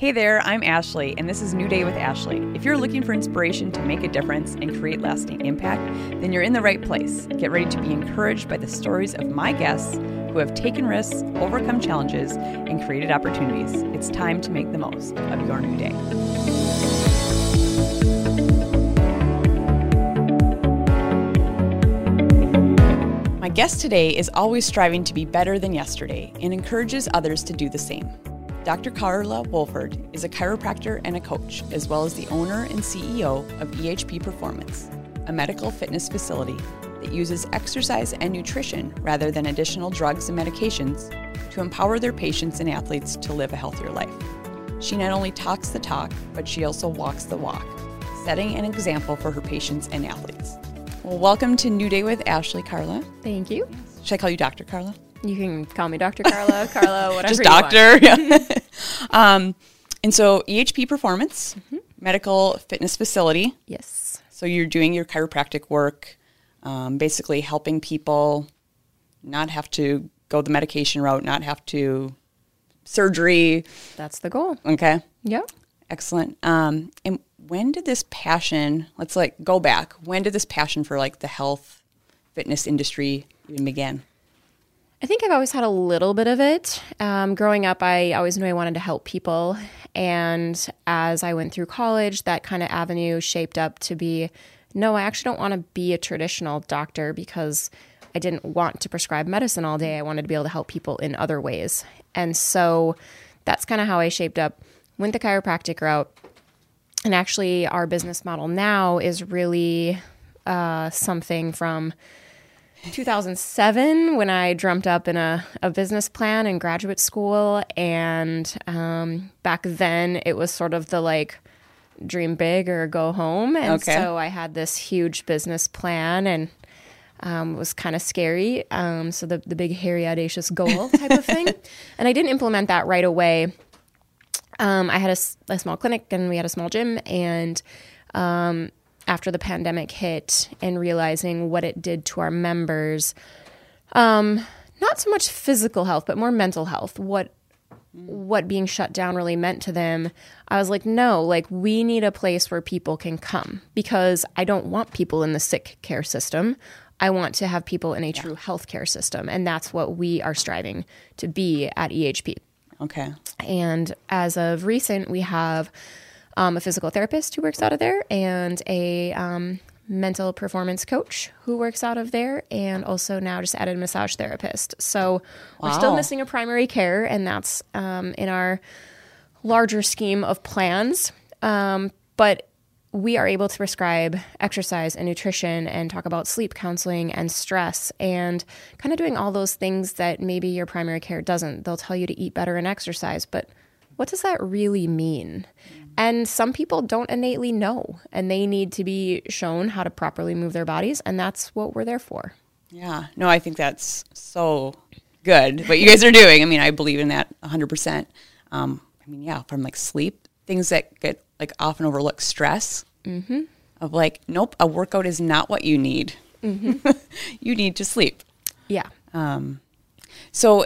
Hey there, I'm Ashley, and this is New Day with Ashley. If you're looking for inspiration to make a difference and create lasting impact, then you're in the right place. Get ready to be encouraged by the stories of my guests who have taken risks, overcome challenges, and created opportunities. It's time to make the most of your new day. My guest today is always striving to be better than yesterday and encourages others to do the same. Dr. Karla Wolford is a chiropractor and a coach, as well as the owner and CEO of EHP Performance, a medical fitness facility that uses exercise and nutrition rather than additional drugs and medications to empower their patients and athletes to live a healthier life. She not only talks the talk, but she also walks the walk, setting an example for her patients and athletes. Well, welcome to New Day with Ashley Karla. Thank you. Should I call you Dr. Karla? You can call me Dr. Karla, Karla, whatever. Just you want. doctor. Yeah. um, and so EHP Performance, Mm-hmm. medical fitness facility. Yes. So you're doing your chiropractic work, um, basically helping people not have to go the medication route, not have to surgery. That's the goal. Okay, Yep. excellent. Um, and when did this passion? Let's like go back. When did this passion for like the health fitness industry even begin? I think I've always had a little bit of it. Um, growing up, I always knew I wanted to help people. And as I went through college, that kind of avenue shaped up to be no, I actually don't want to be a traditional doctor because I didn't want to prescribe medicine all day. I wanted to be able to help people in other ways. And so that's kind of how I shaped up, went the chiropractic route. And actually, our business model now is really uh, something from 2007 when I dreamt up in a, a business plan in graduate school. And um, back then it was sort of the like dream big or go home. And Okay. so I had this huge business plan and um, it was kind of scary. Um, so the, the big, hairy, audacious goal type of thing. And I didn't implement that right away. Um, I had a small clinic and we had a small gym. And um, after the pandemic hit and realizing what it did to our members, um, not so much physical health, but more mental health, what what being shut down really meant to them, I was like, no, like we need a place where people can come because I don't want people in the sick care system. I want to have people in a true healthcare system. And that's what we are striving to be at EHP. Okay. And as of recent, we have um, a physical therapist who works out of there and a um, mental performance coach who works out of there, and also now just added a massage therapist. So we're still missing a primary care, and that's um, in our larger scheme of plans. Um, but we are able to prescribe exercise and nutrition and talk about sleep counseling and stress and kind of doing all those things that maybe your primary care doesn't. They'll tell you to eat better and exercise, but what does that really mean? And some people don't innately know, and they need to be shown how to properly move their bodies, and that's what we're there for. Yeah. No, I think that's so good what you guys are doing. I mean, I believe in that 100%. Um, I mean, yeah, from like sleep, things that get like often overlooked, stress. Mm-hmm. Of like, nope, a workout is not what you need. you need to sleep. Yeah, Um, So,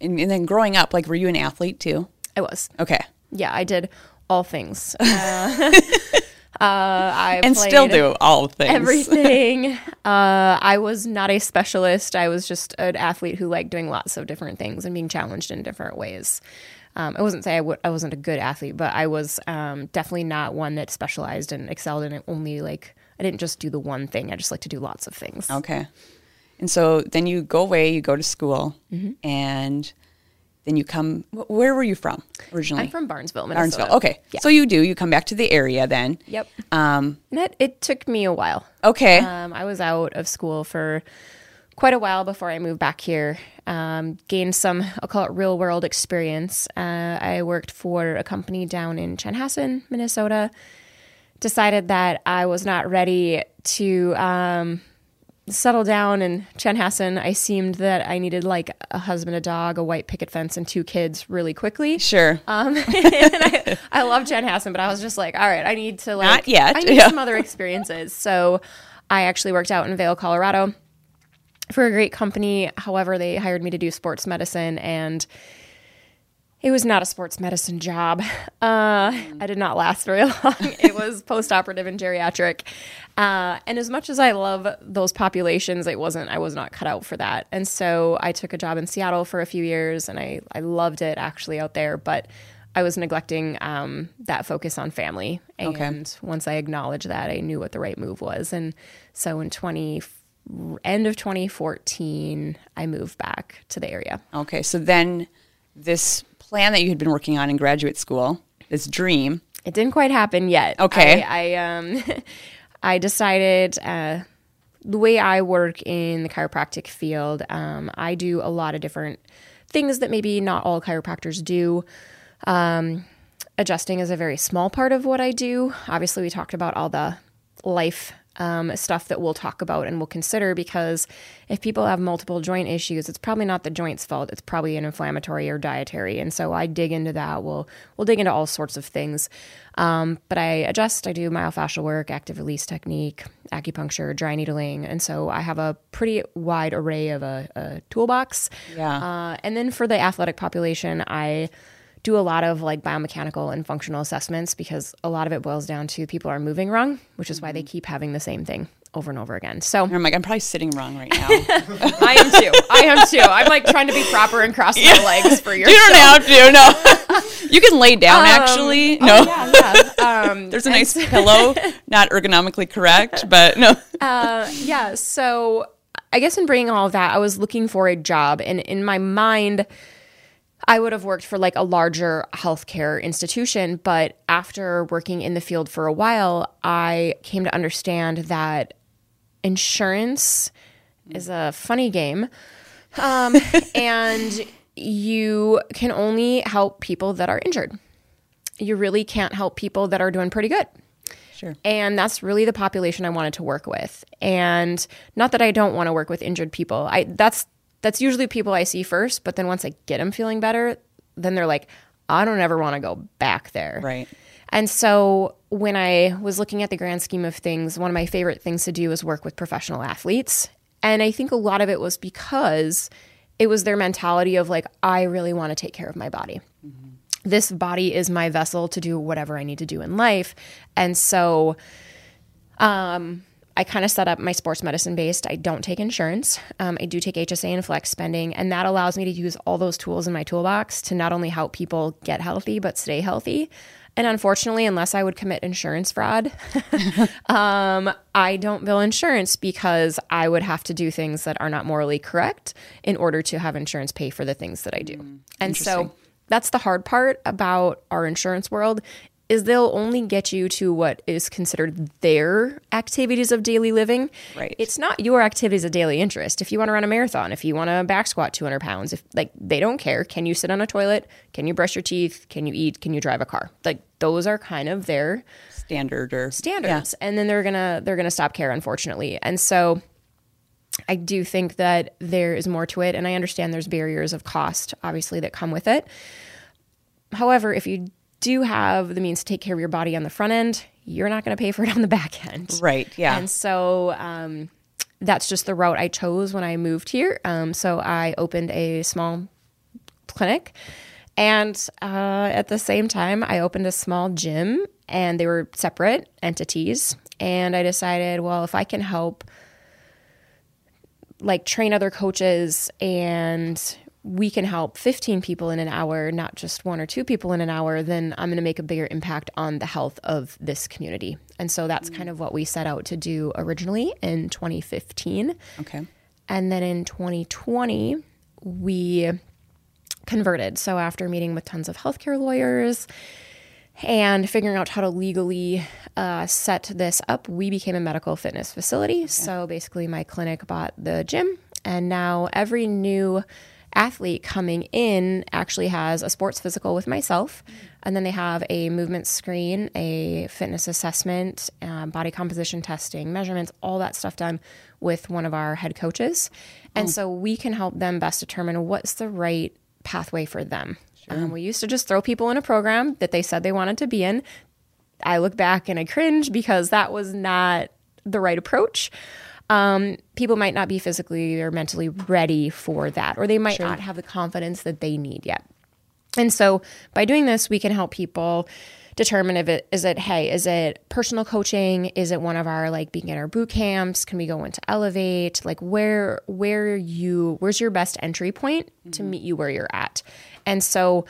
and, and then growing up, like, were you an athlete too? I was. Okay. Yeah, I did all things. Uh, uh, I And still do all things. everything. uh, I was not a specialist. I was just an athlete who liked doing lots of different things and being challenged in different ways. Um, I wasn't say I w- I wasn't a good athlete, but I was um, definitely not one that specialized and excelled in it. Only like I didn't just do the one thing. I just like to do lots of things. Okay. And so then you go away, you go to school, Mm-hmm. and then you come. Where were you from originally? I'm from Barnesville, Minnesota. Barnesville. Okay. Yeah. So you do, you come back to the area then. Yep. Um, it, it took me a while. okay. Um, I was out of school for quite a while before I moved back here. Um, gained some, I'll call it real world experience. Uh, I worked for a company down in Chanhassen, Minnesota. Decided that I was not ready to um, settle down in Chanhassen. I seemed that I needed like a husband, a dog, a white picket fence, and two kids really quickly. sure. Um, and I, I love Chanhassen, but I was just like, all right, I need to like, Not yet, I need yeah. some other experiences. So I actually worked out in Vail, Colorado for a great company. However, they hired me to do sports medicine and It was not a sports medicine job. Uh, I did not last very long. it was post-operative and geriatric, uh, and as much as I love those populations, it wasn't. I was not cut out for that. And so I took a job in Seattle for a few years, and I I loved it actually out there, but. I was neglecting um, that focus on family, and Okay. once I acknowledged that, I knew what the right move was. And so in twenty end of 2014, I moved back to the area. Okay, so then this plan that you had been working on in graduate school, this dream, It didn't quite happen yet. Okay. I, I um I decided uh the way I work in the chiropractic field, um, I do a lot of different things that maybe not all chiropractors do. Um, adjusting is a very small part of what I do. Obviously, we talked about all the life um, stuff that we'll talk about and we'll consider because if people have multiple joint issues, it's probably not the joint's fault. It's probably an inflammatory or dietary. And so I dig into that. We'll we'll dig into all sorts of things. Um, but I adjust. I do myofascial work, active release technique, acupuncture, dry needling, and so I have a pretty wide array of a, a toolbox. Yeah. Uh, and then for the athletic population, I do a lot of like biomechanical and functional assessments because a lot of it boils down to people are moving wrong, which is why they keep having the same thing over and over again. So I'm like, I'm probably sitting wrong right now. I am too. I am too. I'm like trying to be proper and cross my legs for your. you don't have to, no. you can lay down, actually. No, Um, oh, Yeah, yeah. Um, there's a nice pillow, not ergonomically correct, but no. uh, yeah. So I guess in bringing all of that, I was looking for a job, and in my mind, I would have worked for like a larger healthcare institution. But after working in the field for a while, I came to understand that insurance is a funny game. Um, and you can only help people that are injured. You really can't help people that are doing pretty good. Sure. And that's really the population I wanted to work with. And not that I don't want to work with injured people. I that's that's usually people I see first, but then once I get them feeling better, then they're like, I don't ever want to go back there. Right. And so when I was looking at the grand scheme of things, one of my favorite things to do was work with professional athletes. And I think a lot of it was because it was their mentality of like, I really want to take care of my body. This body is my vessel to do whatever I need to do in life. And so um, I kind of set up my sports medicine based. I don't take insurance. Um, I do take HSA and flex spending, and that allows me to use all those tools in my toolbox to not only help people get healthy but stay healthy. And unfortunately, unless I would commit insurance fraud, um, I don't bill insurance because I would have to do things that are not morally correct in order to have insurance pay for the things that I do. and so that's the hard part about our insurance world is they'll only get you to what is considered their activities of daily living. Right. It's not your activities of daily interest. If you want to run a marathon, if you want to back squat 200 pounds, if like they don't care. Can you sit on a toilet? Can you brush your teeth? Can you eat? Can you drive a car? Like those are kind of their Standard or standards and then they're gonna they're gonna stop care unfortunately and so i do think that there is more to it and i understand there's barriers of cost obviously that come with it however if you do have the means to take care of your body on the front end you're not going to pay for it on the back end Right. Yeah. and so um, that's just the route I chose when I moved here. Um, so I opened a small clinic. And uh, at the same time, I opened a small gym, and they were separate entities. And I decided, well, if I can help like train other coaches and we can help 15 people in an hour, not just one or two people in an hour, then I'm going to make a bigger impact on the health of this community. And so that's kind of what we set out to do originally in 2015. okay. And then in 2020, we converted. So after meeting with tons of healthcare lawyers and figuring out how to legally uh, set this up, we became a medical fitness facility. So basically, my clinic bought the gym, and now every new athlete coming in actually has a sports physical with myself. And then they have a movement screen, a fitness assessment, um, body composition testing, measurements, all that stuff done with one of our head coaches. And so we can help them best determine what's the right pathway for them. Um, we used to just throw people in a program that they said they wanted to be in. I look back and I cringe because that was not the right approach. Um, people might not be physically or mentally ready for that, or they might not have the confidence that they need yet. And so by doing this, we can help people determine if it is it hey is it personal coaching? Is it one of our like beginner boot camps? Can we go into elevate? Like where where you where's your best entry point to meet you where you're at? And so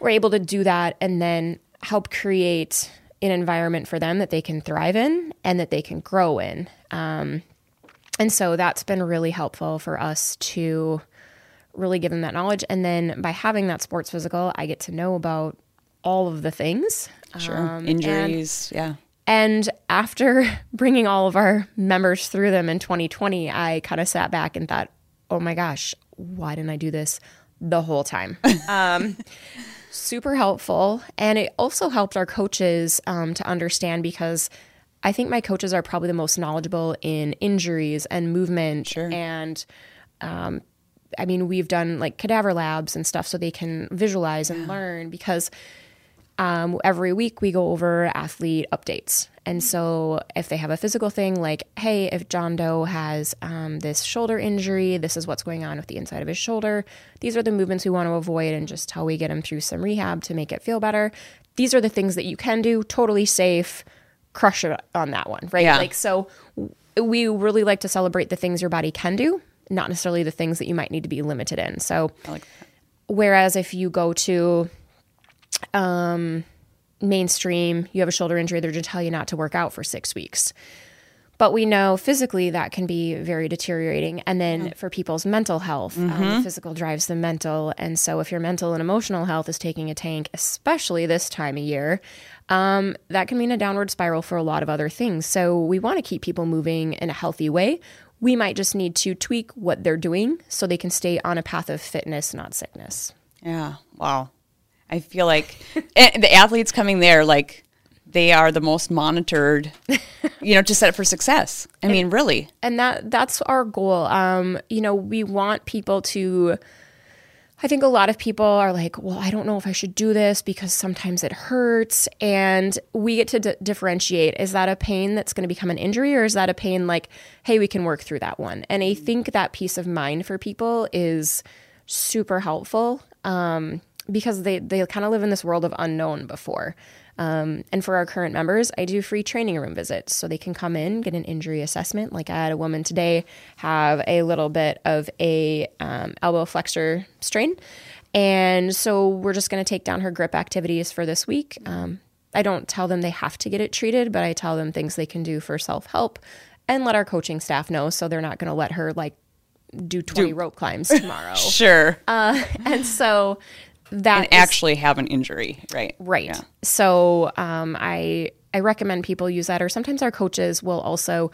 we're able to do that and then help create an environment for them that they can thrive in and that they can grow in. Um, and so that's been really helpful for us to really give them that knowledge and then by having that sports physical i get to know about all of the things. Sure. Um, Injuries. And, yeah. And after bringing all of our members through them in 2020, I kind of sat back and thought, oh my gosh, why didn't I do this the whole time? um, super helpful. And it also helped our coaches um, to understand because I think my coaches are probably the most knowledgeable in injuries and movement sure. and um, I mean, we've done like cadaver labs and stuff so they can visualize and yeah. learn because um, every week we go over athlete updates. And so if they have a physical thing like, hey, if John Doe has um, this shoulder injury, this is what's going on with the inside of his shoulder. These are the movements we want to avoid and just how we get him through some rehab to make it feel better. These are the things that you can do, totally safe. Crush it on that one, right? Yeah. Like, so we really like to celebrate the things your body can do, not necessarily the things that you might need to be limited in. So, like whereas if you go to um, mainstream, you have a shoulder injury, they're going to tell you not to work out for six weeks. But we know physically that can be very deteriorating. And then for people's mental health, um, mm-hmm. um, physical drives the mental. And so if your mental and emotional health is taking a tank, especially this time of year, um, that can mean a downward spiral for a lot of other things. So we want to keep people moving in a healthy way. We might just need to tweak what they're doing so they can stay on a path of fitness, not sickness. Yeah. Wow. I feel like the athletes coming there, like they are the most monitored, you know, to set up for success. I mean, really. And that that's our goal. Um, you know, we want people to I think a lot of people are like, well, I don't know if I should do this because sometimes it hurts. And we get to d- differentiate is that a pain that's going to become an injury or is that a pain like, hey, we can work through that one? And I think that peace of mind for people is super helpful. Um, because they, they kind of live in this world of unknown before. Um, and for our current members, I do free training room visits so they can come in, get an injury assessment. Like I had a woman today have a little bit of a um, elbow flexor strain. And so we're just going to take down her grip activities for this week. Um, I don't tell them they have to get it treated, but I tell them things they can do for self help and let our coaching staff know so they're not going to let her like do 20 do. rope climbs tomorrow. sure. Uh, and so that is, actually have an injury, right? Right. Yeah. So um, I I recommend people use that, or sometimes our coaches will also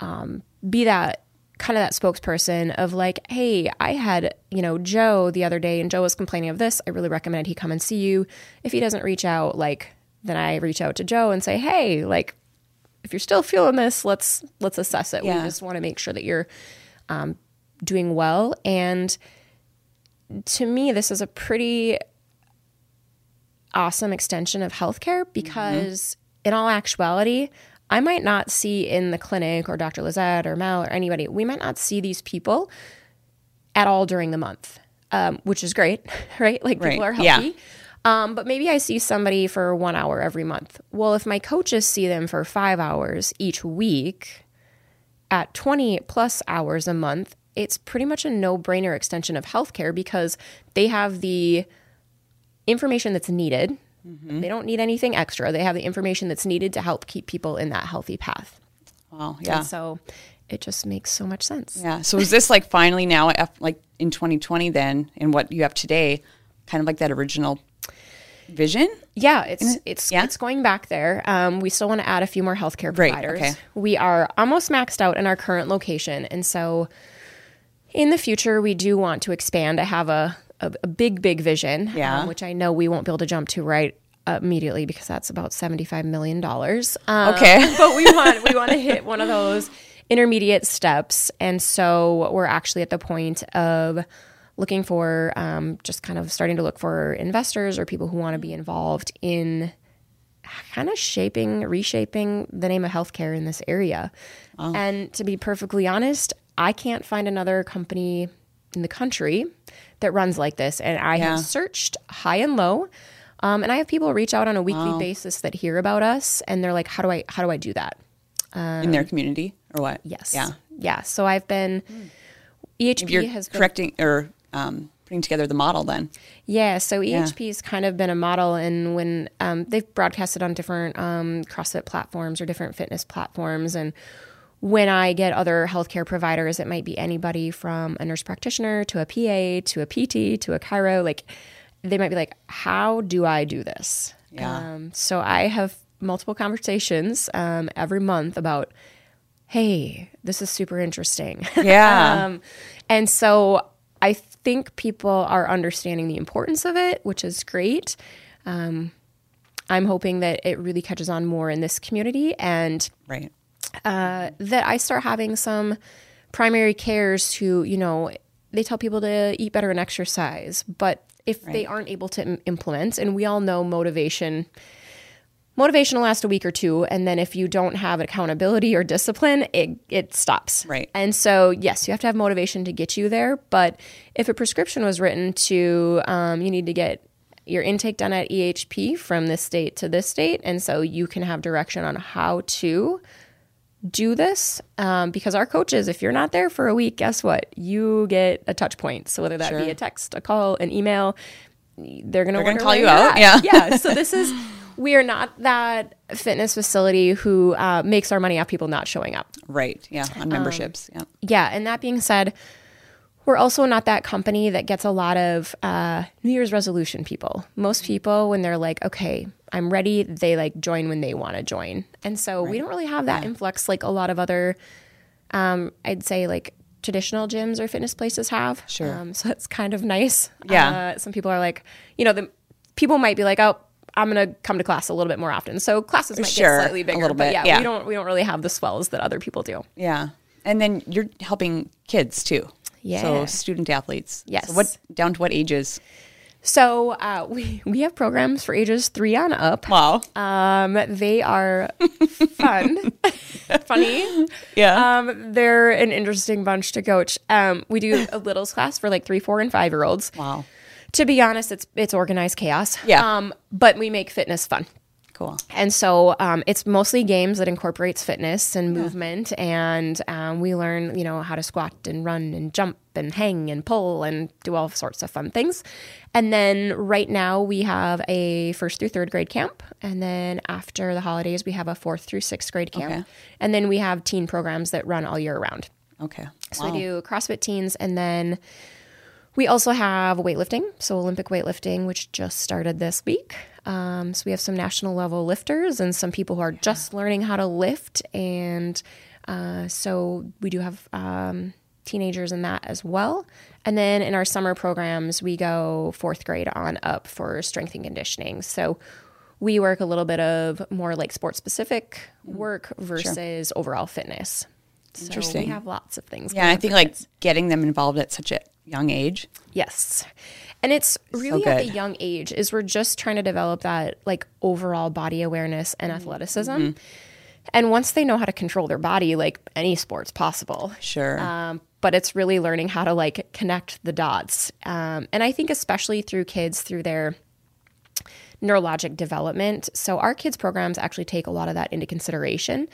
um, be that kind of that spokesperson of like, hey, I had you know Joe the other day, and Joe was complaining of this. I really recommend he come and see you. If he doesn't reach out, like then I reach out to Joe and say, hey, like if you're still feeling this, let's let's assess it. Yeah. We just want to make sure that you're um, doing well and to me, this is a pretty awesome extension of healthcare because, mm-hmm. in all actuality, I might not see in the clinic or Dr. Lizette or Mel or anybody, we might not see these people at all during the month, um, which is great, right? Like right. people are healthy. Yeah. Um, but maybe I see somebody for one hour every month. Well, if my coaches see them for five hours each week at 20 plus hours a month, it's pretty much a no brainer extension of healthcare because they have the information that's needed. Mm-hmm. They don't need anything extra. They have the information that's needed to help keep people in that healthy path. Wow. Yeah. And so it just makes so much sense. Yeah. So is this like finally now, like in 2020, then, and what you have today, kind of like that original vision? Yeah, it's it's yeah? it's going back there. Um, we still want to add a few more healthcare providers. Right, okay. We are almost maxed out in our current location, and so in the future, we do want to expand. I have a, a, a big, big vision, yeah. um, which I know we won't be able to jump to right immediately because that's about $75 million. Um, okay. but we want, we want to hit one of those intermediate steps. And so we're actually at the point of looking for um, just kind of starting to look for investors or people who want to be involved in kind of shaping, reshaping the name of healthcare in this area. And to be perfectly honest, I can't find another company in the country that runs like this, and I Yeah. have searched high and low. Um, and I have people reach out on a weekly basis that hear about us, and they're like, "How do I how do I do that?" in their community or what? Yes. Yeah. Yeah. So I've been EHP You're has been correcting or um, putting together the model then. Yeah, so EHP has kind of been a model, and when um, they've broadcasted on different um, CrossFit platforms or different fitness platforms, and when I get other healthcare providers, it might be anybody from a nurse practitioner to a PA to a PT to a chiro. Like, they might be like, "How do I do this?" Yeah. Um, so I have multiple conversations um, every month about, "Hey, this is super interesting." Yeah. Um, and so I think people are understanding the importance of it, which is great. Um, I'm hoping that it really catches on more in this community and right. Uh, that I start having some primary cares who, you know, they tell people to eat better and exercise, but if they aren't able to im- implement, and we all know motivation, motivation will last a week or two, and then if you don't have accountability or discipline, it it stops. Right. And so, yes, you have to have motivation to get you there. But if a prescription was written to, um, you need to get your intake done at EHP from this state to this state, and so you can have direction on how to do this um, because our coaches, if you're not there for a week, guess what? You get a touch point. So whether that be a text, a call, an email, they're gonna gonna call you out, at. yeah. yeah. So this is we are not that fitness facility who uh, makes our money off people not showing up. Right. Yeah. Um, On memberships. yeah. Yeah, and that being said, we're also not that company that gets a lot of uh, New Year's resolution people. Most people, when they're like, okay, I'm ready, they like join when they want to join. And so we don't really have that influx like a lot of other, um, I'd say like traditional gyms or fitness places have. Sure. Um, so it's kind of nice. Yeah. Uh, some people are like, you know, the people might be like, oh, I'm gonna come to class a little bit more often. So classes might Sure, get slightly bigger. a little but bit, yeah, yeah. we don't we don't really have the swells that other people do. Yeah. And then you're helping kids too. Yeah. So student athletes. Yes. So what down to what ages? So uh, we we have programs for ages three on up. Wow. Um, they are fun, funny. yeah. Um, they're an interesting bunch to coach. Um, we do a littles class for like three, four, and five year olds. wow. To be honest, it's it's organized chaos. Yeah. Um, but we make fitness fun. Cool. And so um, it's mostly games that incorporates fitness and movement, and um, we learn, you know, how to squat and run and jump and hang and pull and do all sorts of fun things. And then right now we have a first through third grade camp, and then after the holidays we have a fourth through sixth grade camp, Okay. and then we have teen programs that run all year round. Okay. So we do CrossFit teens, and then we also have weightlifting, so Olympic weightlifting, which just started this week. Um, so we have some national level lifters and some people who are just learning how to lift, and uh, so we do have um, teenagers in that as well. And then in our summer programs, we go fourth grade on up for strength and conditioning. So we work a little bit of more like sport specific work versus overall fitness. So Interesting. we have lots of things. Yeah, I think like getting them involved at such a young age. Yes. And it's really at a good. young age is we're just trying to develop that like overall body awareness and athleticism. And once they know how to control their body, like any sport's possible. Sure. Um, but it's really learning how to like connect the dots. Um, and I think especially through kids through their neurologic development. So our kids programs actually take a lot of that into consideration.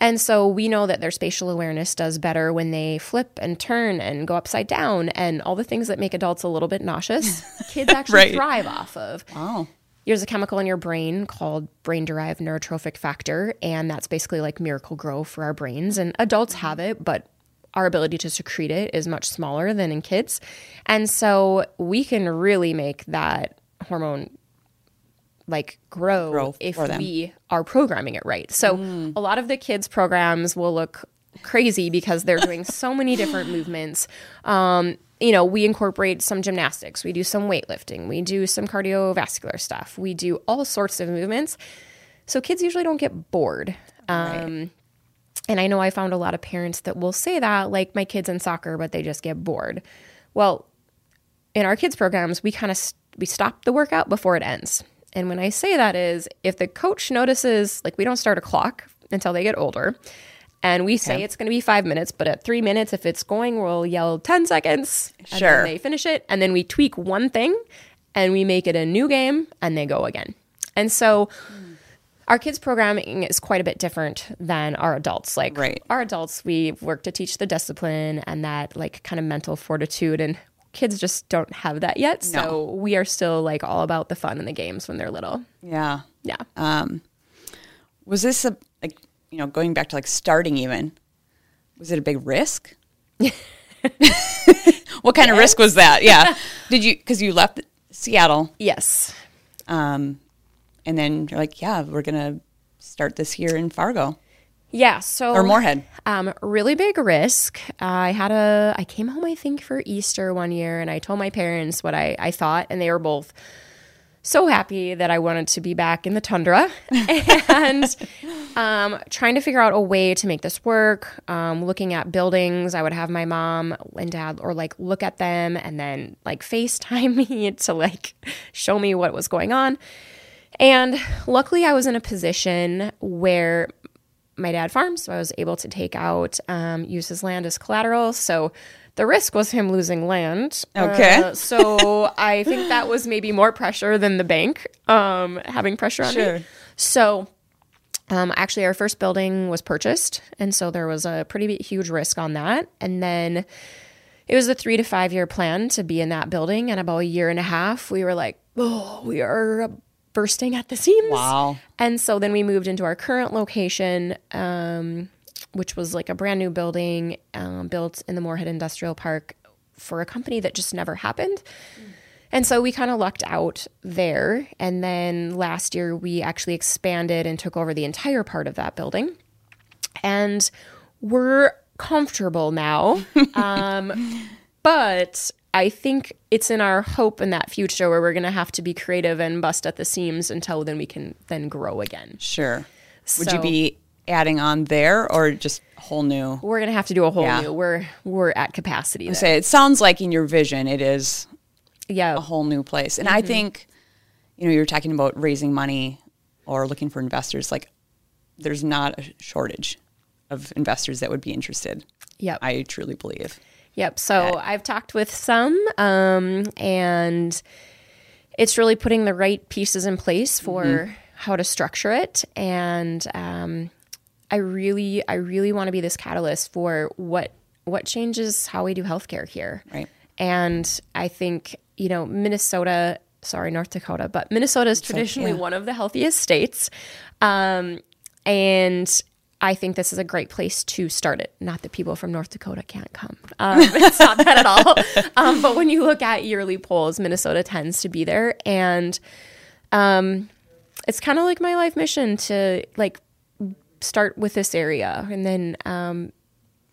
And so we know that their spatial awareness does better when they flip and turn and go upside down and all the things that make adults a little bit nauseous. Kids actually Right. thrive off of. wow. There's a chemical in your brain called brain derived neurotrophic factor, and that's basically like Miracle-Gro for our brains. And adults mm-hmm. have it, but our ability to secrete it is much smaller than in kids. And so we can really make that hormone like grow, Grow if them. we are programming it right. So a lot of the kids programs will look crazy because they're doing so many different movements. Um, you know, we incorporate some gymnastics, we do some weightlifting, we do some cardiovascular stuff, we do all sorts of movements. So kids usually don't get bored. Um, And I know I found a lot of parents that will say that, like my kids in soccer, but they just get bored. Well, in our kids programs, we kind of we stop the workout before it ends. And when I say that is if the coach notices like we don't start a clock until they get older. And we say it's going to be five minutes, but at three minutes, if it's going, we'll yell 10 seconds. And Sure. then they finish it. And then we tweak one thing and we make it a new game and they go again. And so our kids' programming is quite a bit different than our adults. Like Right. our adults, we work to teach the discipline and that like kind of mental fortitude and kids just don't have that yet. So we are still like all about the fun and the games when they're little. Yeah. Yeah. Was this a like you know going back to like starting even? Was it a big risk? what kind of risk was that? Yeah. Did you because you left Seattle yes. um, and then you're like, yeah, we're gonna start this here in Fargo Yeah. So or Moorhead. Um, really big risk. I had a, I came home, I think, for Easter one year, and I told my parents what I, I thought, and they were both so happy that I wanted to be back in the tundra and um, trying to figure out a way to make this work. Um, looking at buildings, I would have my mom and dad or like look at them and then like FaceTime me to like show me what was going on. And luckily, I was in a position where my dad farms, so I was able to take out, um, use his land as collateral. So the risk was him losing land. Okay. Uh, so I think that was maybe more pressure than the bank um, having pressure on Sure. me. So um, actually, our first building was purchased, and so there was a pretty huge risk on that. And then it was a three to five year plan to be in that building. And about a year and a half, we were like, oh, we are bursting at the seams. Wow. And so then we moved into our current location, um, which was like a brand new building um, built in the Moorhead Industrial Park for a company that just never happened. And so we kind of lucked out there. And then last year, we actually expanded and took over the entire part of that building. And we're comfortable now. um, but I think it's in our hope in that future where we're going to have to be creative and bust at the seams until then we can then grow again. Sure. Would you be adding on there or just a whole new? We're going to have to do a whole Yeah. new. We're we're at capacity. Say it sounds like in your vision it is yeah. a whole new place. And I mm-hmm. think, you know, you're talking about raising money or looking for investors. Like, there's not a shortage of investors that would be interested. Yep. I truly believe. Yep. So I've talked with some, um, and it's really putting the right pieces in place for how to structure it. And um, I really, I really want to be this catalyst for what what changes how we do healthcare here. Right. And I think you know Minnesota. Sorry, North Dakota, but Minnesota is traditionally yeah. one of the healthiest states. Um, and I think this is a great place to start it. Not that people from North Dakota can't come. Um, it's not that at all. Um, but when you look at yearly polls, Minnesota tends to be there. And um, it's kind of like my life mission to like start with this area and then um,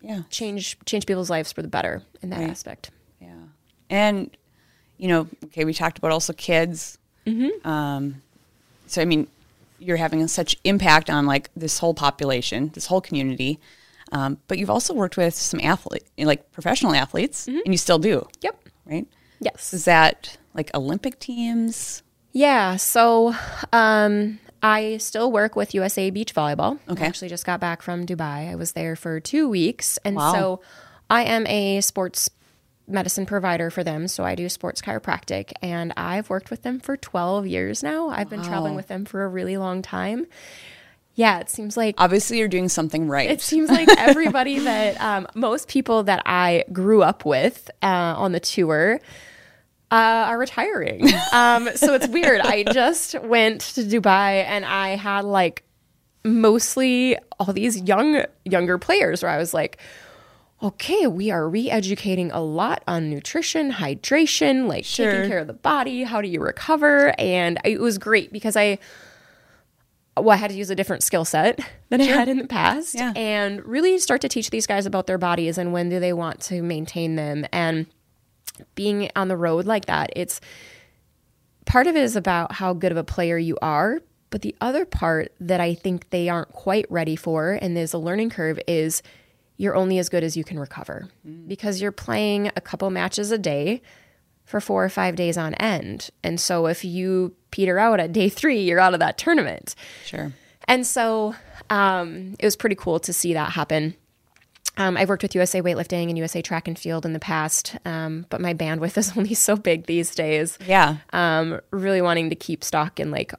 Yeah. change change people's lives for the better in that Right. aspect. Yeah. And, you know, okay, we talked about also kids. Mm-hmm. Um, so, I mean, you're having such impact on like this whole population, this whole community. Um, but you've also worked with some athlete, like professional athletes, and you still do, Yep. right? Yes. Is that like Olympic teams? Yeah. So um, I still work with USA Beach Volleyball. Okay. I actually just got back from Dubai. I was there for two weeks. And Wow. so I am a sports medicine provider for them. So I do sports chiropractic and I've worked with them for 12 years now. I've been traveling with them for a really long time. Yeah, it seems like Obviously, you're doing something right. it seems like everybody that um, most people that I grew up with uh, on the tour uh, are retiring. Um, so it's weird. I just went to Dubai and I had like mostly all these young younger players where I was like, okay, we are re-educating a lot on nutrition, hydration, like Sure. taking care of the body. How do you recover? And it was great because I well, I had to use a different skill set than I had in the past Yeah. and really start to teach these guys about their bodies and when do they want to maintain them. And being on the road like that, it's part of it is about how good of a player you are. But the other part that I think they aren't quite ready for, and there's a learning curve, is you're only as good as you can recover because you're playing a couple matches a day for four or five days on end. And so if you peter out at day three, you're out of that tournament. sure. And so um, it was pretty cool to see that happen. Um, I've worked with USA Weightlifting and USA Track and Field in the past, um, but my bandwidth is only so big these days. Yeah. Um, really wanting to keep stock in like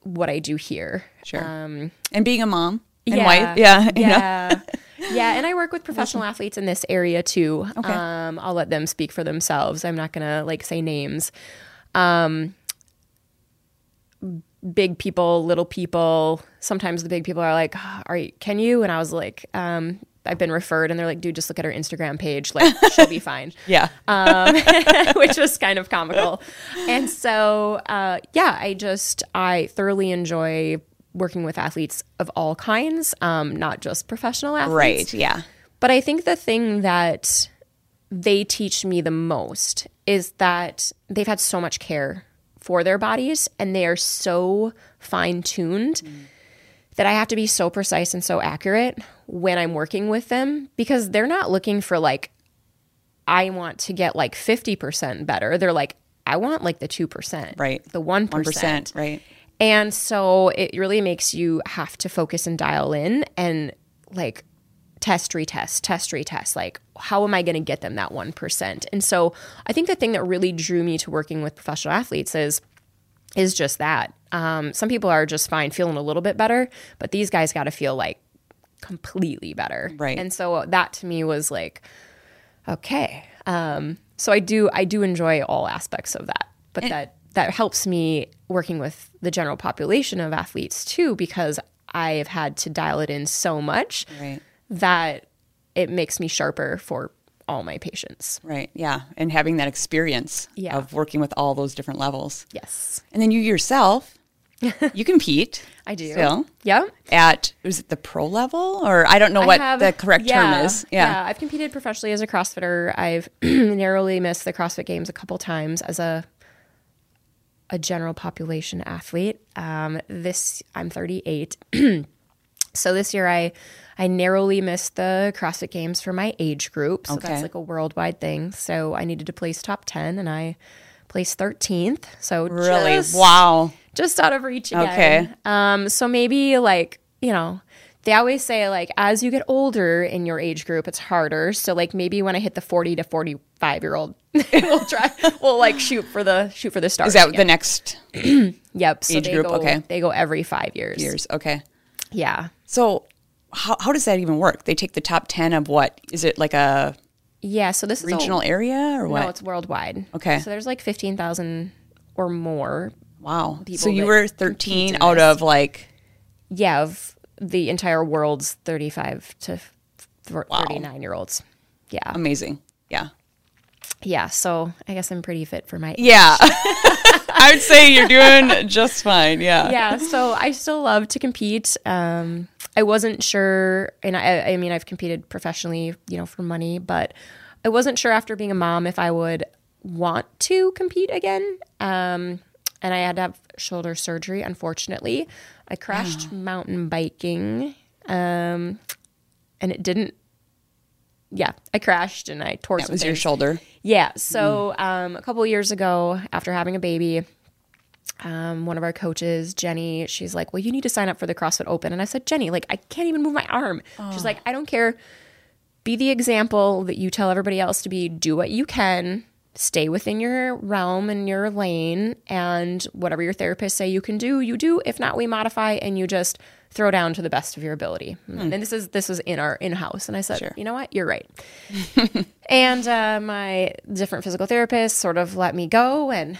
what I do here. Sure. Um, and being a mom and yeah, wife. Yeah. you know? yeah, yeah. And I work with professional athletes in this area too. Okay. Um, I'll let them speak for themselves. I'm not gonna like say names. Um, big people, little people. Sometimes the big people are like, "Ah, "Are you? Can you?" And I was like, um, "I've been referred," and they're like, "Dude, just look at her Instagram page. Like, she'll be fine." Yeah. um, which was kind of comical. And so, uh, yeah, I just I thoroughly enjoy working with athletes of all kinds, um, not just professional athletes. right. Yeah. But I think the thing that they teach me the most is that they've had so much care for their bodies and they are so fine tuned that I have to be so precise and so accurate when I'm working with them because they're not looking for like, I want to get like 50% better. They're like, I want like the 2%, Right. the 1%. 1%. Right. And so it really makes you have to focus and dial in and like test, retest, test, retest. Like, how am I going to get them that 1%? And so I think the thing that really drew me to working with professional athletes is is just that. Um, some people are just fine feeling a little bit better, but these guys got to feel like completely better. Right. And so that to me was like, okay. Um, so I do I do enjoy all aspects of that, but that that helps me working with the general population of athletes too because I have had to dial it in so much Right. that it makes me sharper for all my patients. Right. Yeah. And having that experience Yeah. of working with all those different levels. Yes, And then you yourself, you compete. I do. Still Yep. at, was it the pro level? Or I don't know what have- the correct yeah, term is. Yeah. I've competed professionally as a CrossFitter. I've narrowly missed the CrossFit Games a couple times as a a general population athlete. Um, this I'm 38, so this year I I narrowly missed the CrossFit Games for my age group. So Okay. that's like a worldwide thing. So I needed to place top 10, and I placed 13th. So Really? just, wow. just out of reach again. Okay. Um, so maybe like, you know, they always say like as you get older in your age group, it's harder. So like maybe when I hit the 40 to 45 year old, we'll try, we'll like shoot for the, shoot for the stars. Is that again. the next yep. So age they group? Go, Okay. They go every five years. years? Okay. Yeah. So how, how does that even work? They take the top 10 of what? Is it like a Yeah. So this is a- regional area or what? No, it's worldwide. Okay. So there's like 15,000 or more. wow. So you were 13 out this. of like, Yeah. Of the entire world's 35 to 39 year olds. Yeah. amazing. Yeah. Yeah, so I guess I'm pretty fit for my age. Yeah. I would say you're doing just fine. Yeah. yeah. So I still love to compete. Um, I wasn't sure, and I, I mean, I've competed professionally, you know, for money, but I wasn't sure after being a mom if I would want to compete again. Um, and I had to have shoulder surgery. Unfortunately, I crashed mountain biking, um, and it didn't. Yeah, I crashed and I tore That was your shoulder. Yeah. So um, a couple years ago, after having a baby, um, one of our coaches, Jenny, she's like, "Well, you need to sign up for the CrossFit Open." And I said, "Jenny, like, I can't even move my arm." She's like, "I don't care. Be the example that you tell everybody else to be. Do what you can. Stay within your realm and your lane, and whatever your therapists say you can do, you do. If not, we modify, and you just." Throw down to the best of your ability, and this is this was in our in house. And I said, you know what, you're right. And uh, my different physical therapists sort of let me go. And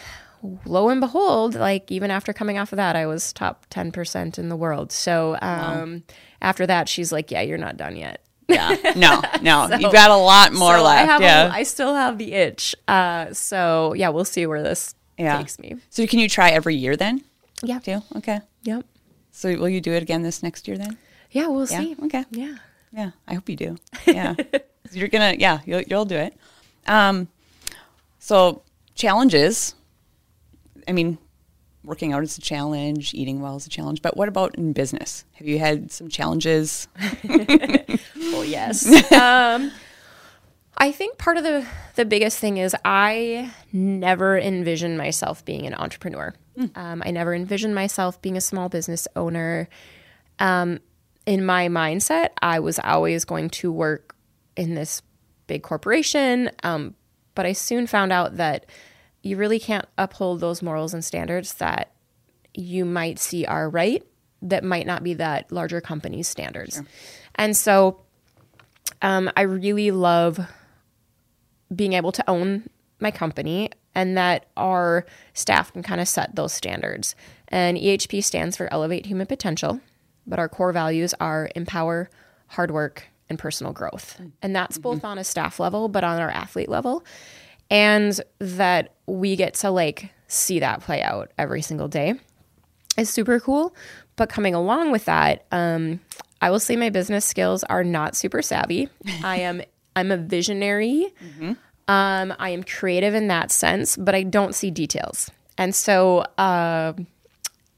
lo and behold, like even after coming off of that, I was top 10% in the world. So um, after that, she's like, yeah, you're not done yet. Yeah. No, no. You've got a lot more so left. I, yeah. a, I still have the itch. Uh, so yeah, we'll see where this yeah. takes me. So can you try every year then? Yeah. Do Okay. Yep. So will you do it again this next year then? Yeah, we'll Yeah. see. Okay. Yeah. Yeah. I hope you do. Yeah. You're gonna. Yeah. You'll you'll do it. Um. So challenges. I mean, working out is a challenge. Eating well is a challenge. But what about in business? Have you had some challenges? Well, yes. um, I think part of the the biggest thing is I never envisioned myself being an entrepreneur. Um, I never envisioned myself being a small business owner. Um, in my mindset, I was always going to work in this big corporation. Um, but I soon found out that you really can't uphold those morals and standards that you might see are right that might not be that larger company's standards. Sure. And so um, I really love being able to own my company and that our staff can kind of set those standards. And EHP stands for Elevate Human Potential, but our core values are empower, hard work, and personal growth. And that's mm-hmm. both on a staff level, but on our athlete level. And that we get to like see that play out every single day is super cool. But coming along with that, um, I will say my business skills are not super savvy. I am I'm a visionary. Mm-hmm. Um, I am creative in that sense, but I don't see details. And so, uh,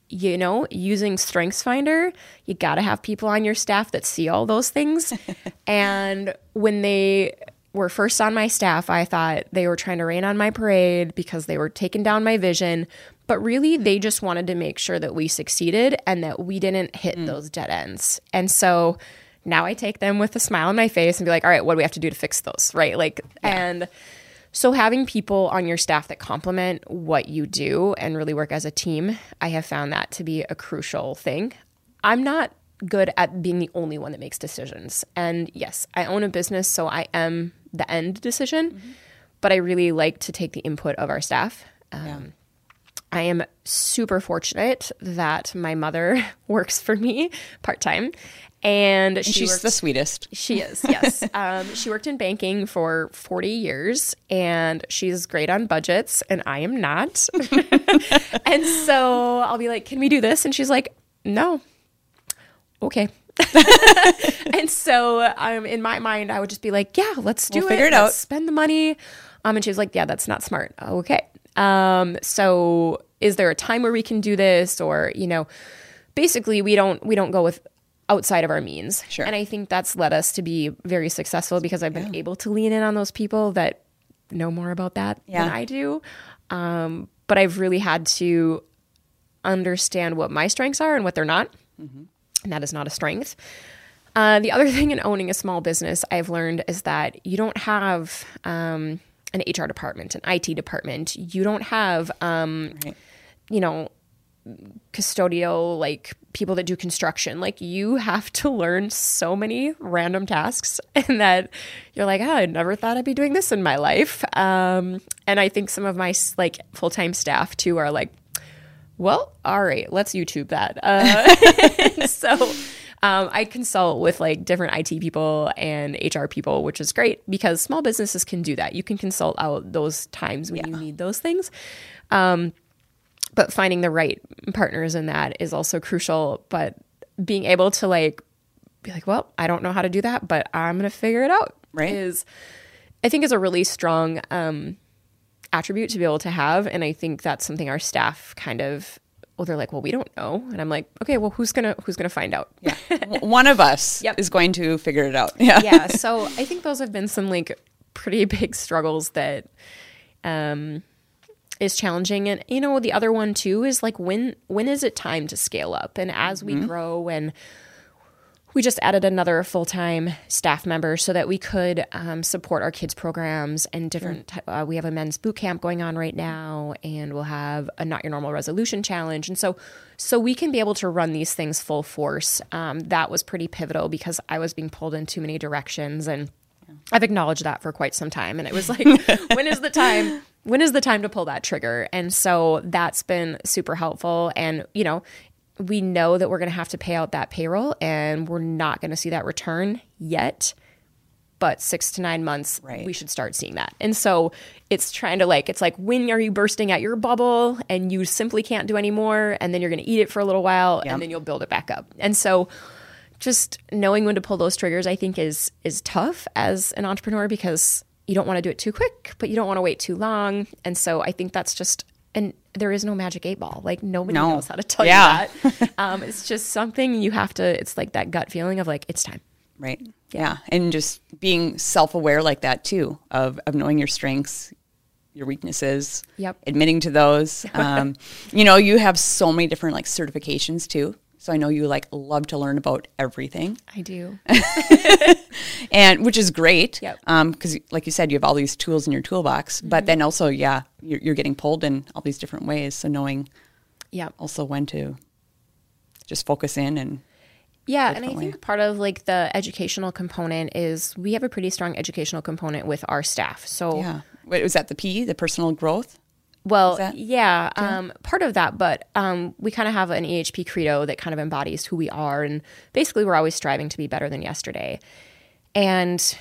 you know, using Strengths Finder, you got to have people on your staff that see all those things. and when they were first on my staff, I thought they were trying to rain on my parade because they were taking down my vision. But really, they just wanted to make sure that we succeeded and that we didn't hit mm. those dead ends. And so now I take them with a smile on my face and be like, all right, what do we have to do to fix those? Right. Like, yeah. and so having people on your staff that complement what you do and really work as a team, I have found that to be a crucial thing. I'm not good at being the only one that makes decisions. And yes, I own a business, so I am the end decision, mm-hmm. but I really like to take the input of our staff. Um, yeah. I am super fortunate that my mother works for me part time. And, and she's worked, the sweetest. She is, yes. um, she worked in banking for 40 years and she's great on budgets, and I am not. and so I'll be like, Can we do this? And she's like, No. Okay. and so um, in my mind, I would just be like, Yeah, let's do we'll it. Figure it let's out. Spend the money. Um, and she was like, Yeah, that's not smart. Okay. Um, so is there a time where we can do this? Or, you know, basically we don't we don't go with outside of our means. Sure. And I think that's led us to be very successful because I've been yeah. able to lean in on those people that know more about that yeah. than I do. Um, but I've really had to understand what my strengths are and what they're not. Mm-hmm. And that is not a strength. Uh, the other thing in owning a small business I've learned is that you don't have um, an HR department, an IT department. You don't have, um, right. you know, custodial like people that do construction like you have to learn so many random tasks and that you're like oh, i never thought i'd be doing this in my life um, and i think some of my like full-time staff too are like well all right let's youtube that uh, so um, I consult with like different IT people and HR people, which is great because small businesses can do that. You can consult out those times when yeah. you need those things. Um, but finding the right partners in that is also crucial. But being able to like be like, well, I don't know how to do that, but I'm going to figure it out. Right. Is I think is a really strong um, attribute to be able to have, and I think that's something our staff kind of. Well, they're like, well, we don't know, and I'm like, okay, well, who's gonna who's gonna find out? Yeah, one of us yep. is going to figure it out. Yeah, yeah. So I think those have been some like pretty big struggles that um, is challenging and you know the other one too is like when when is it time to scale up and as mm-hmm. we grow and we just added another full-time staff member so that we could um, support our kids programs and different mm. uh, we have a men's boot camp going on right now and we'll have a not your normal resolution challenge and so so we can be able to run these things full force um, that was pretty pivotal because i was being pulled in too many directions and I've acknowledged that for quite some time. And it was like, when is the time? When is the time to pull that trigger? And so that's been super helpful. And, you know, we know that we're going to have to pay out that payroll and we're not going to see that return yet. But six to nine months, right. we should start seeing that. And so it's trying to like, it's like, when are you bursting at your bubble and you simply can't do anymore? And then you're going to eat it for a little while yep. and then you'll build it back up. And so, just knowing when to pull those triggers i think is is tough as an entrepreneur because you don't want to do it too quick but you don't want to wait too long and so i think that's just and there is no magic eight ball. Like nobody no. knows how to tell yeah. you that. Um, it's just something you have to it's like that gut feeling of like it's time. Right. Yeah, yeah. and just being self-aware like that too of of knowing your strengths your weaknesses yep. admitting to those. Um, you know you have so many different like certifications too So I know you like love to learn about everything, I do. and which is great. Yep. Um, because like you said, you have all these tools in your toolbox, but then also, yeah, you're, you're getting pulled in all these different ways. So knowing Yeah. also when to just focus in and Yeah, and I think part of like the educational component is we have a pretty strong educational component with our staff. So yeah. What was that? The P, the personal growth. Well, yeah, um, part of that, but um, we kind of have an EHP credo that kind of embodies who we are, and basically, we're always striving to be better than yesterday. And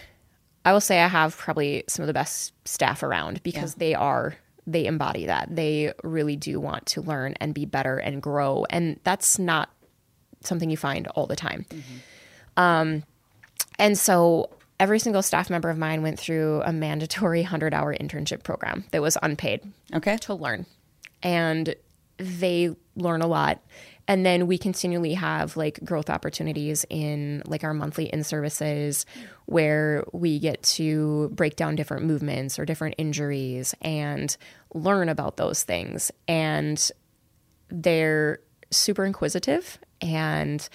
I will say, I have probably some of the best staff around because they are they embody that. They really do want to learn and be better and grow, and that's not something you find all the time. Um, and so every single staff member of mine went through a mandatory 100 hour internship program that was unpaid Okay. to learn. And they learn a lot. And then we continually have like growth opportunities in like our monthly in services where we get to break down different movements or different injuries and learn about those things. And they're super inquisitive. And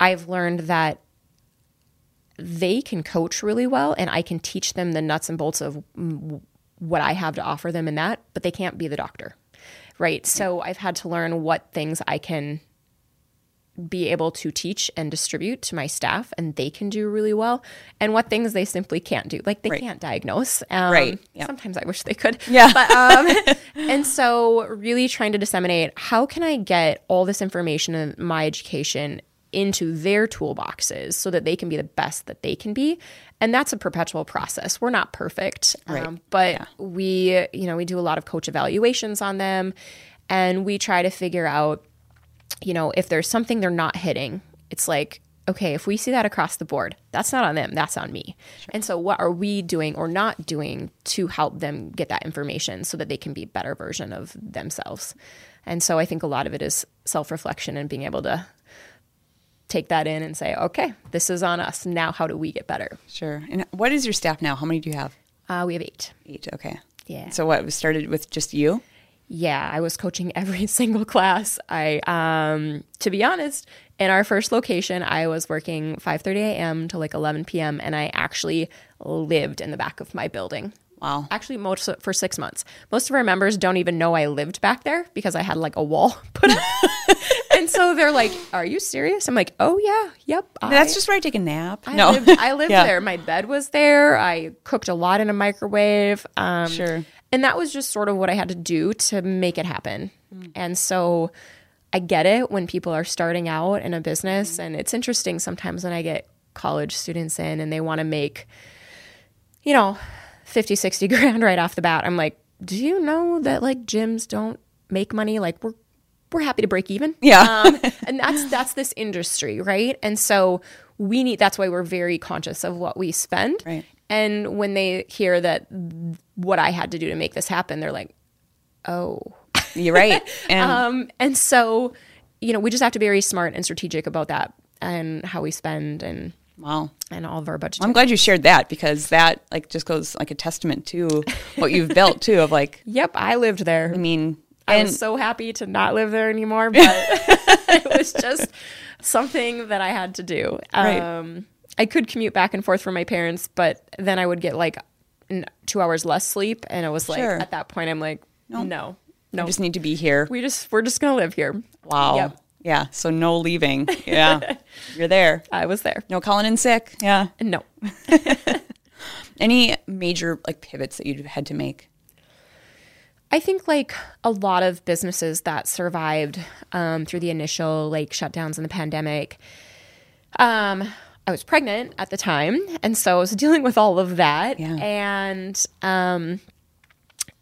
i've learned that they can coach really well and I can teach them the nuts and bolts of what I have to offer them in that, but they can't be the doctor. Right? So I've had to learn what things I can be able to teach and distribute to my staff and they can do really well and what things they simply can't do like they Right. can't diagnose um, Right. Yep. sometimes i wish they could Yeah. but um and so really trying to disseminate how can i get all this information in my education into their toolboxes so that they can be the best that they can be and that's a perpetual process we're not perfect Right. um, but Yeah. we you know we do a lot of coach evaluations on them and we try to figure out you know, if there's something they're not hitting, it's like, okay, if we see that across the board, that's not on them, that's on me. And so, what are we doing or not doing to help them get that information so that they can be a better version of themselves? And so, I think a lot of it is self reflection and being able to take that in and say, okay, this is on us. Now, how do we get better? Sure. And what is your staff now? How many do you have? Uh, we have eight. Eight. Okay. Yeah. So what? Started with just you? Yeah, I was coaching every single class. I um to be honest, in our first location, I was working 5:30 a.m. to like 11 p.m. and I actually lived in the back of my building. Wow. Actually, most for 6 months. Most of our members don't even know I lived back there because I had like a wall put up. and so they're like, "Are you serious?" I'm like, "Oh yeah. Yep." I- That's just where I take a nap. I no. lived, I lived Yeah. there. My bed was there. I cooked a lot in a microwave. Um, Sure. And that was just sort of what I had to do to make it happen. Mm. And so I get it when people are starting out in a business. And it's interesting sometimes when I get college students in and they want to make, you know, 50, 60 grand right off the bat. I'm like, do you know that like gyms don't make money? Like we're, we're happy to break even Yeah. um, and that's that's this industry right and so we need that's why we're very conscious of what we spend Right. and when they hear that what i had to do to make this happen they're like oh You're right. And um, and so you know we just have to be very smart and strategic about that and how we spend and wow. and all of our budget I'm glad you shared that because that like just goes like a testament to what you've built too of like yep i lived there I mean I and was so happy to not live there anymore, but it was just something that I had to do. Right. Um, I could commute back and forth from my parents, but then I would get like two hours less sleep, and it was like Sure. at that point, I'm like, no, no, I just need to be here. we just we're just gonna live here. Wow. Yep. Yeah. So no leaving. Yeah. You're there. I was there. No calling in sick. Yeah. No, Any major like pivots that you had to make? I think like a lot of businesses that survived um, through the initial like shutdowns in the pandemic. Um, I was pregnant at the time, and so I was dealing with all of that. Yeah. And um,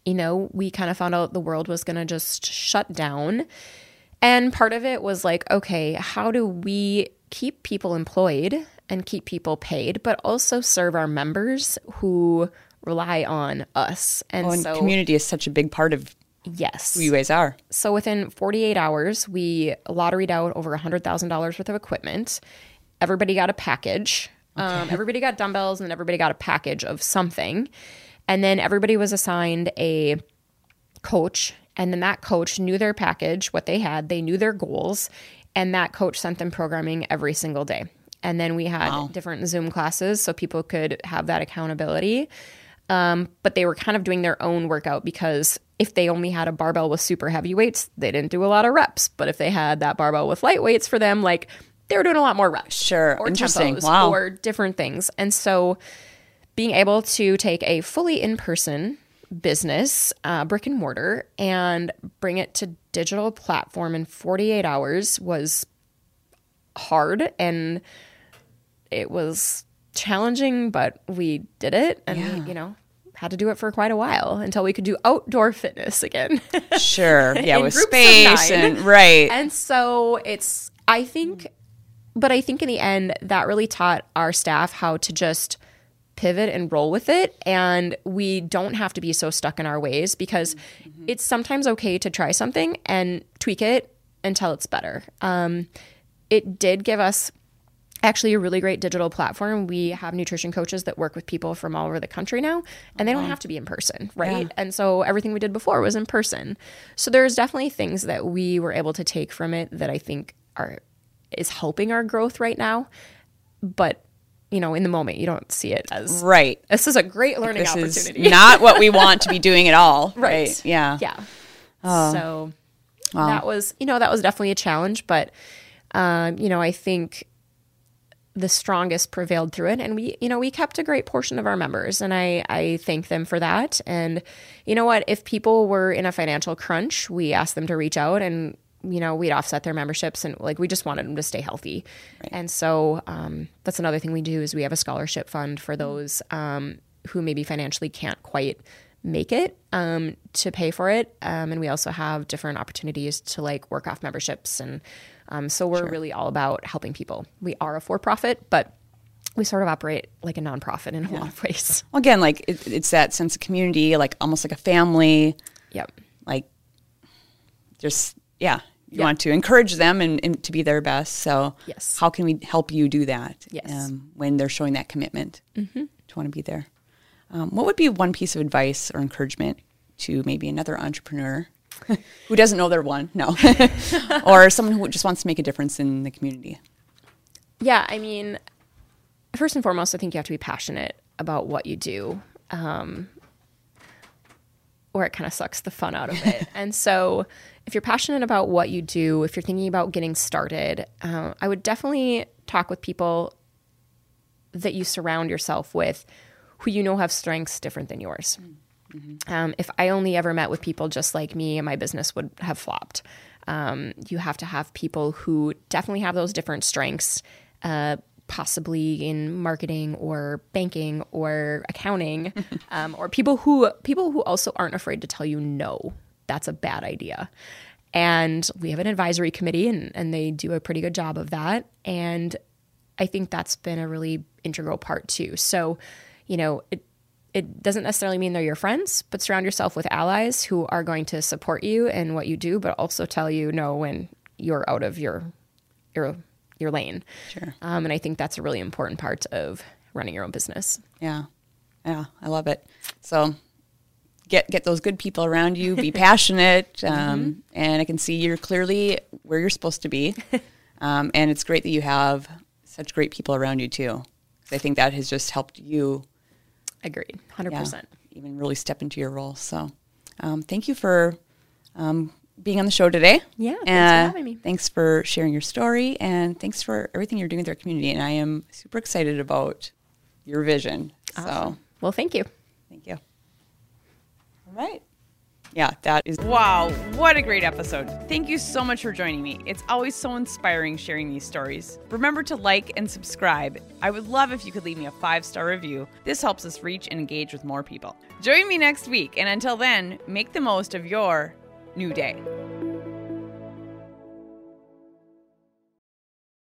you know, we kind of found out the world was going to just shut down. And part of it was like, okay, how do we keep people employed and keep people paid, but also serve our members who rely on us? And Oh, and so, community is such a big part of yes. who you guys are. So within 48 hours, we lotteried out over $100,000 worth of equipment. Everybody got a package. Um, everybody got dumbbells and everybody got a package of something. And then everybody was assigned a coach. And then that coach knew their package, what they had, they knew their goals. and that coach sent them programming every single day. And then we had Wow. different Zoom classes so people could have that accountability. Um, but they were kind of doing their own workout because if they only had a barbell with super heavy weights, they didn't do a lot of reps. But if they had that barbell with light weights for them, like they were doing a lot more reps. Sure. Or Interesting. Wow. Or different things. And so being able to take a fully in person business, uh, brick and mortar, and bring it to digital platform in 48 hours was hard and it was challenging, but we did it and we, you know, had to do it for quite a while until we could do outdoor fitness again. Sure. Yeah, with space and right. and so it's, I think, but I think in the end, that really taught our staff how to just pivot and roll with it. And we don't have to be so stuck in our ways because it's sometimes okay to try something and tweak it until it's better. Um, it did give us actually a really great digital platform. We have nutrition coaches that work with people from all over the country now, and they don't have to be in person, right? And so everything we did before was in person. So there's definitely things that we were able to take from it that I think are is helping our growth right now. But you know, in the moment, you don't see it as right. this is a great learning This is opportunity. not what we want to be doing at all. right. Yeah. yeah. So that was, you know, that was definitely a challenge, but um, you know, I think the strongest prevailed through it and we you know we kept a great portion of our members and i i thank them for that and you know what if people were in a financial crunch we asked them to reach out and you know we'd offset their memberships and like we just wanted them to stay healthy. And so um, that's another thing we do is we have a scholarship fund for those um, who maybe financially can't quite make it um, to pay for it. Um, and we also have different opportunities to like work off memberships and um, so we're really all about helping people. We are a for-profit but we sort of operate like a nonprofit in a lot of ways. Well, again, like it, it's that sense of community, like almost like a family. yep. Like, just yeah, you Yeah. want to encourage them and, and to be their best. So, Yes. how can we help you do that? Yes. um, when they're showing that commitment to want to be there. Um, what would be one piece of advice or encouragement to maybe another entrepreneur who doesn't know they're one? No, or someone who just wants to make a difference in the community. Yeah, I mean, first and foremost, I think you have to be passionate about what you do, um, or it kind of sucks the fun out of it. and so, if you're passionate about what you do, if you're thinking about getting started, uh, I would definitely talk with people that you surround yourself with who you know have strengths different than yours. Um, if I only ever met with people just like me, my business would have flopped. Um, you have to have people who definitely have those different strengths, uh, possibly in marketing or banking or accounting, um, or people who people who also aren't afraid to tell you no. That's a bad idea. And we have an advisory committee, and, and they do a pretty good job of that. And I think that's been a really integral part too. So, you know, it it doesn't necessarily mean they're your friends, but surround yourself with allies who are going to support you in what you do, but also tell you no when you're out of your your your lane. Sure. Um, and I think that's a really important part of running your own business. Yeah. Yeah, I love it. So get get those good people around you, be passionate, um, and I can see you're clearly where you're supposed to be. Um, and it's great that you have such great people around you too. 'Cause I think that has just helped you Agreed, hundred yeah, percent. even really step into your role. So um, thank you for um, being on the show today. Yeah, thanks for Uh, having me. Thanks for sharing your story, and thanks for everything you're doing with our community. And I am super excited about your vision. So. Well, thank you. Thank you. All right. Yeah, that is. Wow, what a great episode. Thank you so much for joining me. It's always so inspiring sharing these stories. Remember to like and subscribe. I would love if you could leave me a five star review. This helps us reach and engage with more people. Join me next week, and until then, make the most of your new day.